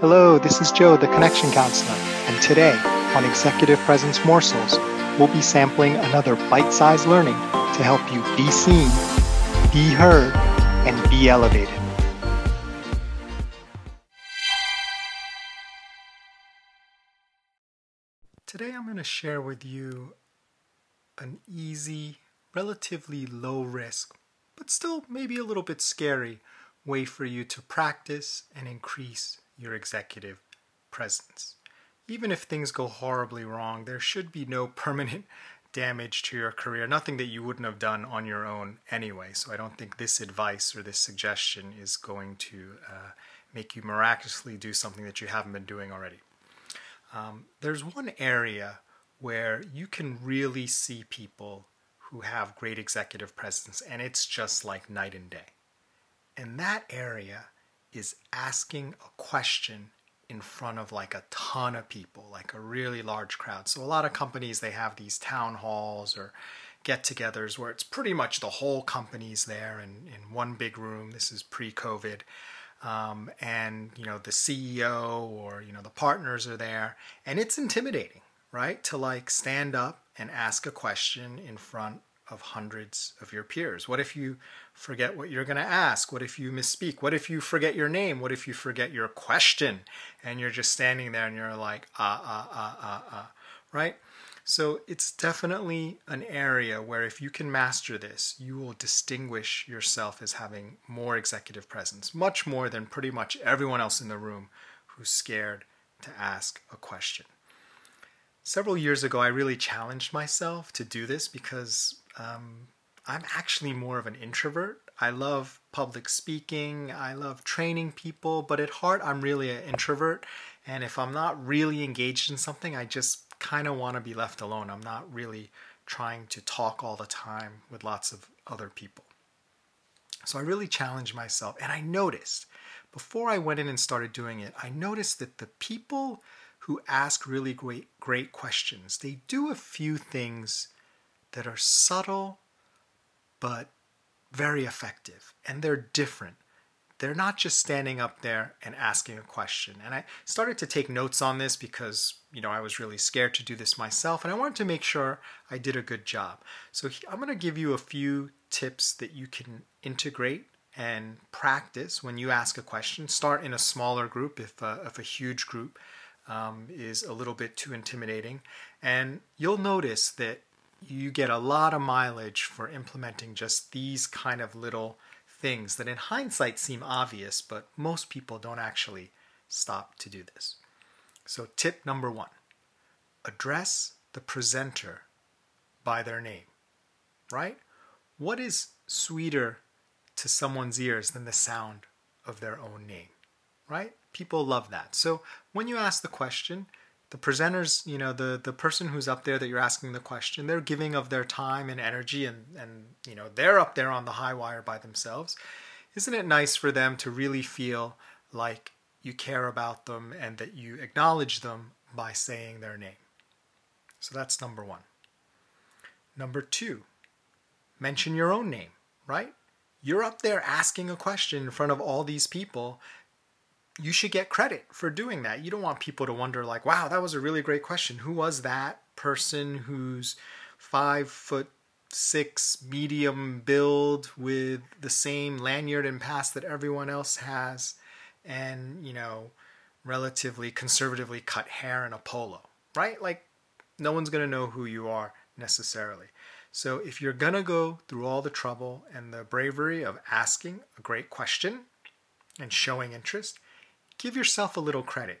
Hello, this is Joe, the Connection Counselor, and today on Executive Presence Morsels, we'll be sampling another bite sized learning to help you be seen, be heard, and be elevated. Today, I'm going to share with you an easy, relatively low risk, but still maybe a little bit scary way for you to practice and increase your executive presence. Even if things go horribly wrong, there should be no permanent damage to your career, nothing that you wouldn't have done on your own anyway. So I don't think this advice or this suggestion is going to uh, make you miraculously do something that you haven't been doing already. Um, there's one area where you can really see people who have great executive presence, and it's just like night and day. And that area is asking a question in front of like a ton of people, like a really large crowd. So a lot of companies they have these town halls or get-togethers where it's pretty much the whole company's there in, in one big room. This is pre-COVID. Um, and you know the CEO or you know the partners are there, and it's intimidating, right? To like stand up and ask a question in front of hundreds of your peers? What if you forget what you're going to ask? What if you misspeak? What if you forget your name? What if you forget your question and you're just standing there and you're like, ah, ah, ah, ah, ah, right? So it's definitely an area where if you can master this, you will distinguish yourself as having more executive presence, much more than pretty much everyone else in the room who's scared to ask a question. Several years ago, I really challenged myself to do this because um, I'm actually more of an introvert. I love public speaking, I love training people, but at heart, I'm really an introvert. And if I'm not really engaged in something, I just kind of want to be left alone. I'm not really trying to talk all the time with lots of other people. So I really challenged myself, and I noticed before I went in and started doing it, I noticed that the people who ask really great great questions, they do a few things that are subtle but very effective and they're different. They're not just standing up there and asking a question. And I started to take notes on this because, you know, I was really scared to do this myself and I wanted to make sure I did a good job. So I'm going to give you a few tips that you can integrate and practice when you ask a question. Start in a smaller group if a, if a huge group um, is a little bit too intimidating. And you'll notice that you get a lot of mileage for implementing just these kind of little things that in hindsight seem obvious, but most people don't actually stop to do this. So, tip number one address the presenter by their name, right? What is sweeter to someone's ears than the sound of their own name, right? People love that. So, when you ask the question, the presenters, you know, the the person who's up there that you're asking the question, they're giving of their time and energy and and you know, they're up there on the high wire by themselves. Isn't it nice for them to really feel like you care about them and that you acknowledge them by saying their name? So that's number 1. Number 2, mention your own name, right? You're up there asking a question in front of all these people you should get credit for doing that. You don't want people to wonder, like, wow, that was a really great question. Who was that person who's five foot six, medium build with the same lanyard and pass that everyone else has, and, you know, relatively conservatively cut hair and a polo, right? Like, no one's going to know who you are necessarily. So, if you're going to go through all the trouble and the bravery of asking a great question and showing interest, give yourself a little credit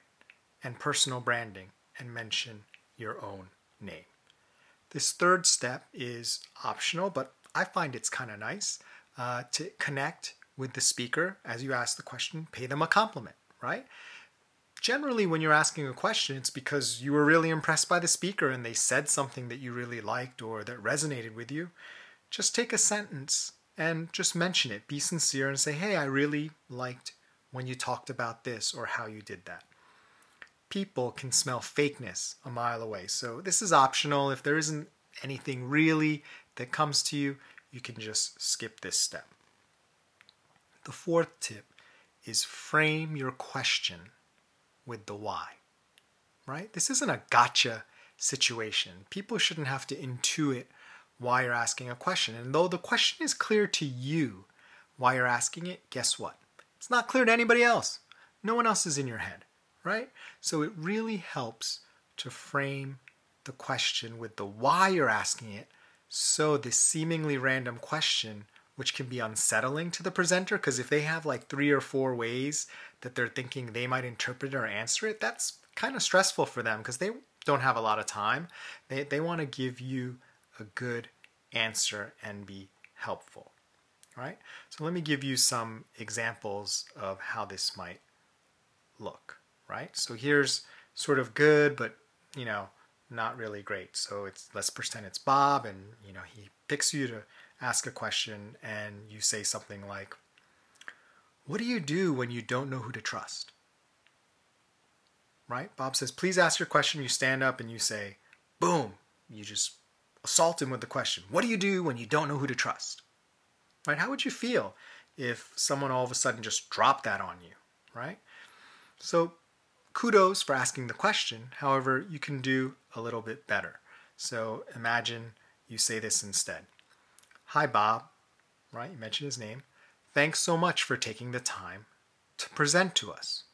and personal branding and mention your own name. This third step is optional, but I find it's kind of nice uh, to connect with the speaker as you ask the question, pay them a compliment, right? Generally, when you're asking a question, it's because you were really impressed by the speaker and they said something that you really liked or that resonated with you. Just take a sentence and just mention it. Be sincere and say, hey, I really liked when you talked about this or how you did that. People can smell fakeness a mile away. So this is optional. If there isn't anything really that comes to you, you can just skip this step. The fourth tip is frame your question with the why. Right? This isn't a gotcha situation. People shouldn't have to intuit why you're asking a question. And though the question is clear to you why you're asking it, guess what? It's not clear to anybody else. No one else is in your head, right? So it really helps to frame the question with the why you're asking it so this seemingly random question which can be unsettling to the presenter because if they have like three or four ways that they're thinking they might interpret or answer it, that's kind of stressful for them because they don't have a lot of time. They, they want to give you a good answer and be helpful. Right? So let me give you some examples of how this might look. Right? So here's sort of good, but you know, not really great. So it's let's pretend it's Bob and you know he picks you to ask a question and you say something like, What do you do when you don't know who to trust? Right? Bob says, Please ask your question. You stand up and you say, Boom. You just assault him with the question, What do you do when you don't know who to trust? Right? How would you feel if someone all of a sudden just dropped that on you? Right? So, kudos for asking the question. However, you can do a little bit better. So, imagine you say this instead Hi, Bob. Right? You mentioned his name. Thanks so much for taking the time to present to us.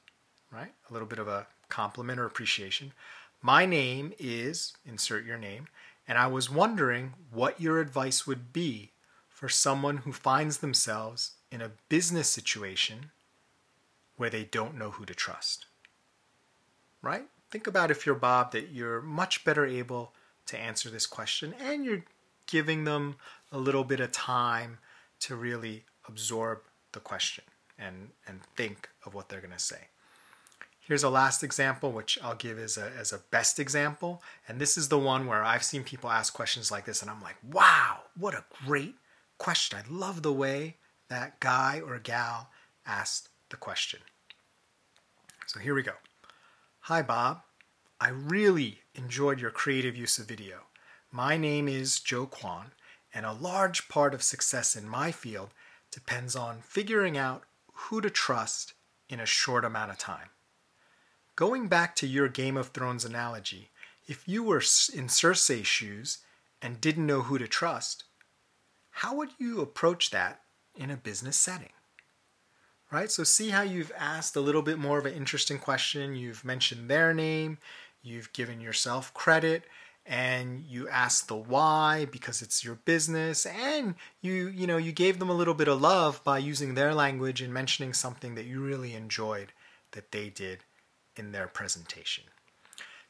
Right? A little bit of a compliment or appreciation. My name is, insert your name, and I was wondering what your advice would be for someone who finds themselves in a business situation where they don't know who to trust. Right? Think about if you're Bob that you're much better able to answer this question and you're giving them a little bit of time to really absorb the question and, and think of what they're going to say. Here's a last example, which I'll give as a, as a best example. And this is the one where I've seen people ask questions like this, and I'm like, wow, what a great question. I love the way that guy or gal asked the question. So here we go. Hi, Bob. I really enjoyed your creative use of video. My name is Joe Kwan, and a large part of success in my field depends on figuring out who to trust in a short amount of time. Going back to your Game of Thrones analogy, if you were in Cersei's shoes and didn't know who to trust, how would you approach that in a business setting? Right? So, see how you've asked a little bit more of an interesting question. You've mentioned their name, you've given yourself credit, and you asked the why because it's your business and you you know you gave them a little bit of love by using their language and mentioning something that you really enjoyed that they did in their presentation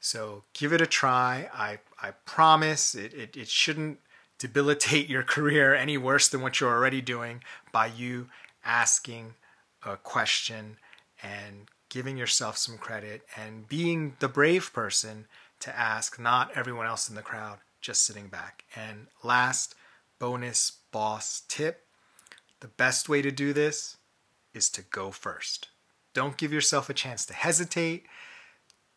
so give it a try i i promise it it, it shouldn't debilitate your career any worse than what you're already doing by you asking a question and giving yourself some credit and being the brave person to ask, not everyone else in the crowd just sitting back. And last bonus boss tip the best way to do this is to go first. Don't give yourself a chance to hesitate.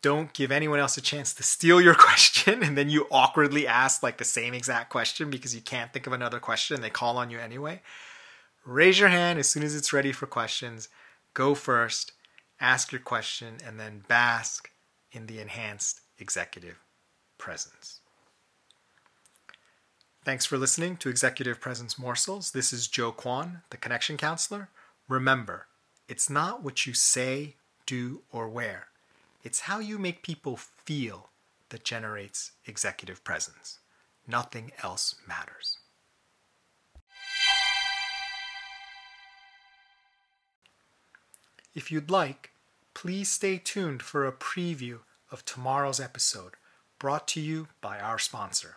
Don't give anyone else a chance to steal your question and then you awkwardly ask like the same exact question because you can't think of another question they call on you anyway. Raise your hand as soon as it's ready for questions. Go first, ask your question, and then bask in the enhanced executive presence. Thanks for listening to Executive Presence Morsels. This is Joe Kwan, the Connection Counselor. Remember, it's not what you say, do, or wear, it's how you make people feel that generates executive presence. Nothing else matters. If you'd like, please stay tuned for a preview of tomorrow's episode, brought to you by our sponsor.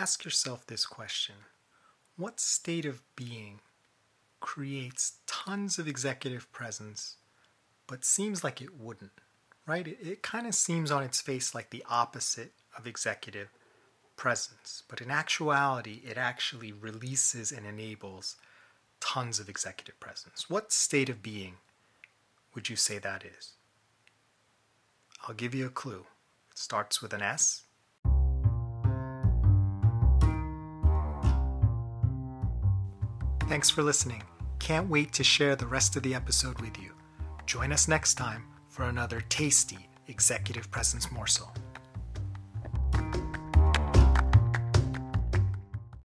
Ask yourself this question What state of being creates tons of executive presence, but seems like it wouldn't, right? It, it kind of seems on its face like the opposite of executive presence, but in actuality, it actually releases and enables tons of executive presence. What state of being would you say that is? I'll give you a clue. It starts with an S. Thanks for listening. Can't wait to share the rest of the episode with you. Join us next time for another tasty executive presence morsel.